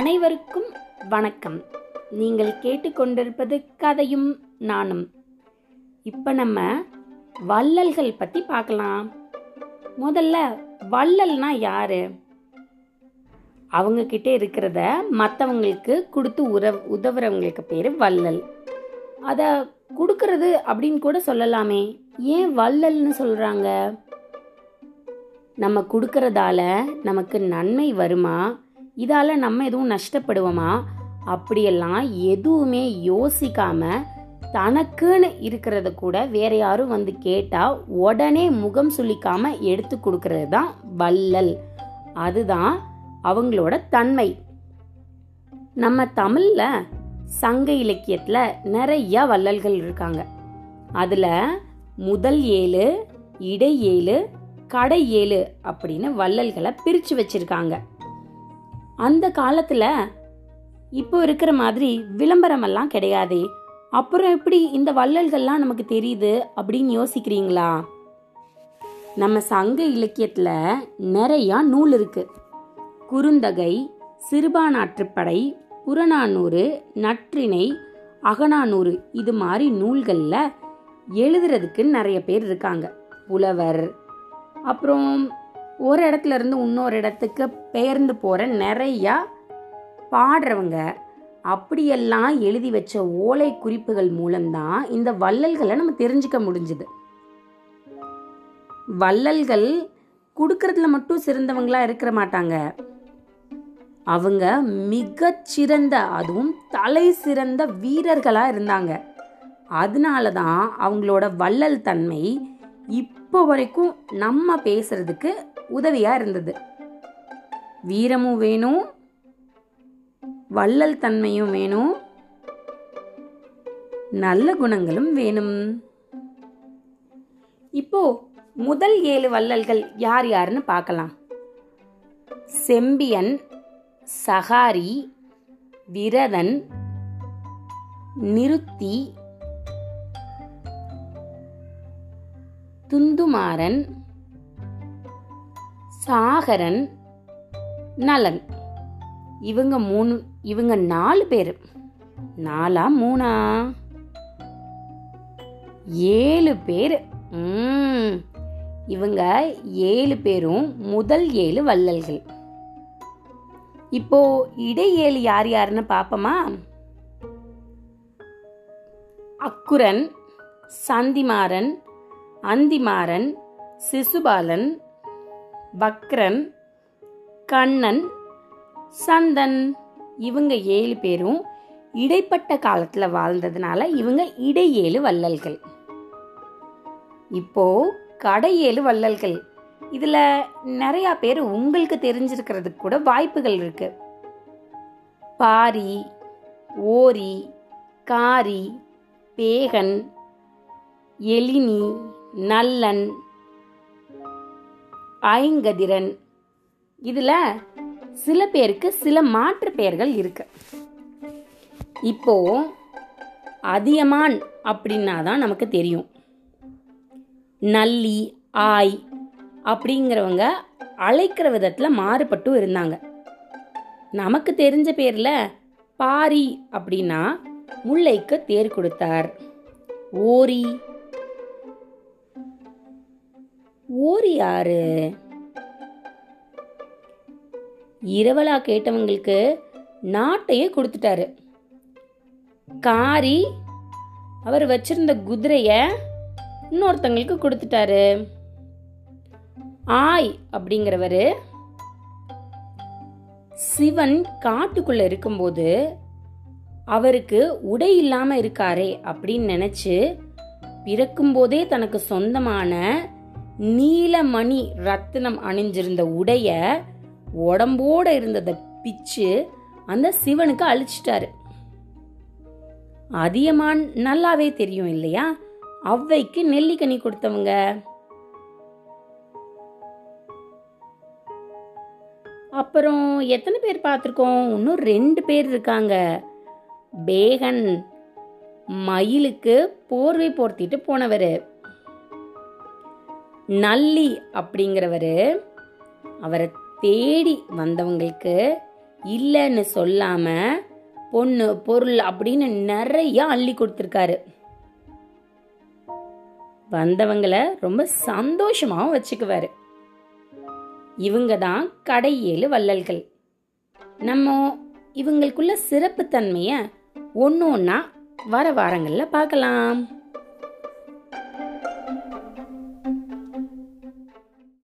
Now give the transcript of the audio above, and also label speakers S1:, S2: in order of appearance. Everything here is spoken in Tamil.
S1: அனைவருக்கும் வணக்கம். நீங்கள் கேட்டுக்கொண்டிருப்பது கதையும் நானும். இப்போ நம்ம வள்ளல்கள் பற்றி பார்க்கலாம். முதல்ல வள்ளல்னா யாரு? அவங்கக்கிட்ட இருக்கிறத மற்றவங்களுக்கு கொடுத்து உற உதவுறவங்களுக்கு பேர் வள்ளல். அதை கொடுக்கறது அப்படின்னு கூட சொல்லலாமே. ஏன் வள்ளல்னு சொல்கிறாங்க நம்ம கொடுக்கறதால நமக்கு நன்மை வருமா? இதால் நம்ம எதுவும் நஷ்டப்படுவோமா? அப்படியெல்லாம் எதுவுமே யோசிக்காம தனக்குன்னு இருக்கிறத கூட வேற யாரும் வந்து கேட்டா உடனே முகம் சுளிக்காமல் எடுத்து கொடுக்கறது தான் வள்ளல். அதுதான் அவங்களோட தன்மை. நம்ம தமிழ்ல சங்க இலக்கியத்துல நிறைய வள்ளல்கள் இருக்காங்க. அதுல முதல் ஏழு இடை ஏழு கடை ஏழு அப்படின்னு வள்ளல்களை பிரிச்சு வச்சிருக்காங்க. அந்த காலத்துல இப்போ இருக்கிற மாதிரி விளம்பரம் எல்லாம் கிடையாதே. அப்புறம் எப்படி இந்த வள்ளல்கள்லாம் நமக்கு தெரியுது அப்படின்னு யோசிக்கிறீங்களா? நம்ம சங்க இலக்கியத்துல நிறையா நூல் இருக்கு. குறுந்தகை சிறுபானாற்றுப்படை புறநானூறு நற்றிணை அகநானூறு இது மாதிரி நூல்களில் எழுதுறதுக்கு நிறைய பேர் இருக்காங்க. புலவர் அப்புறம் ஒரு இடத்துல இருந்து இன்னொரு இடத்துக்கு பெயர்ந்து போற நிறையா பாடுறவங்க அப்படியெல்லாம் எழுதி வச்ச ஓலை குறிப்புகள் மூலம்தான் இந்த வள்ளல்களை நம்ம தெரிஞ்சுக்க முடிஞ்சுது. வள்ளல்கள் கொடுக்கறதுல மட்டும் சிறந்தவங்களா இருக்கிற மாட்டாங்க. அவங்க மிக சிறந்த அதுவும் தலை சிறந்த வீரர்களா இருந்தாங்க. அதனால தான் அவங்களோட வள்ளல் தன்மை இப்போ வரைக்கும் நம்ம பேசுறதுக்கு உதவியா இருந்தது. வீரமும் வேணும் வள்ளல் தன்மையும் வேணும் நல்ல குணங்களும் வேணும். இப்போ முதல் ஏழு வள்ளல்கள் யார் யாருன்னு பார்க்கலாம். செம்பியன் சகாரி விரதன் நிருத்தி துந்துமாறன் சாகரன் நலன். இவங்க மூணு இவங்க நாலு பேர். நாலா மூணா? ஏழு பேர். இவங்க ஏழு பேரும் முதல் ஏழு வள்ளல்கள். இப்போ இடை ஏழு யார் யாருன்னு பார்ப்போமா அக்குரன் சந்திமாறன் அந்திமாறன் சிசுபாலன் பக்ரன் கண்ணன் சந்தன் இவங்க ஏழு பேரும் இடைப்பட்ட காலத்தில் வாழ்ந்ததுனால இவங்க இடையேழு வள்ளல்கள். இப்போ கடையேழு வள்ளல்கள். இதில் நிறையா பேர் உங்களுக்கு தெரிஞ்சிருக்கிறதுக்கு கூட வாய்ப்புகள் இருக்கு. பாரி ஓரி காரி பேகன் எலினி நல்லன் ஐங்கதிரன். இதுல சில பேருக்கு சில மாற்று பெயர்கள் இருக்கு. இப்போ அதியமான் அப்படின்னா தான் நமக்கு தெரியும். நல்லி ஆய் அப்படிங்கிறவங்க அழைக்கிற விதத்தில் மாறுபட்டும் இருந்தாங்க. நமக்கு தெரிஞ்ச பேரில் பாரி அப்படின்னா முல்லைக்கு தேர் கொடுத்தார். ஓரி ஊர் யாரு? இரவலா கேட்டவங்களுக்கு நாட்டையே கொடுத்துட்டாரு. காரி அவர் வச்சிருந்த குதிரைய இன்னொருத்தங்களுக்கு கொடுத்துட்டாரு. ஆய் அப்படிங்கிறவரு சிவன் காட்டுக்குள்ள இருக்கும்போது அவருக்கு உடை இல்லாம இருக்காரே அப்படின்னு நினைச்சு பிறக்கும்போதே தனக்கு சொந்தமான நீலமணி ரத்தினம் அணிஞ்சிருந்த உடைய உடம்போட இருந்ததை பிச்சு அந்த சிவனுக்கு அழிச்சிட்டாரு. அதியமான் நல்லாவே தெரியும் இல்லையா? அவ்வைக்கு நெல்லிக்கனி கொடுத்தவங்க. அப்புறம் எத்தனை பேர் பார்த்துருக்கோம்? இன்னும் ரெண்டு பேர் இருக்காங்க. பேகன் மயிலுக்கு போர்வை போர்த்திட்டு போனவர். நல்லி அப்படிங்கிறவரு அவரை தேடி வந்தவங்களுக்கு இல்லைன்னு சொல்லாமல் பொண்ணு பொருள் அப்படின்னு நிறைய அள்ளி கொடுத்துருக்காரு. வந்தவங்களை ரொம்ப சந்தோஷமாகவும் வச்சுக்குவாரு. இவங்க தான் கடை ஏழு வள்ளல்கள். நம்ம இவங்களுக்குள்ள சிறப்புத்தன்மையை ஒன்று ஒன்றா வர வாரங்களில் பார்க்கலாம்.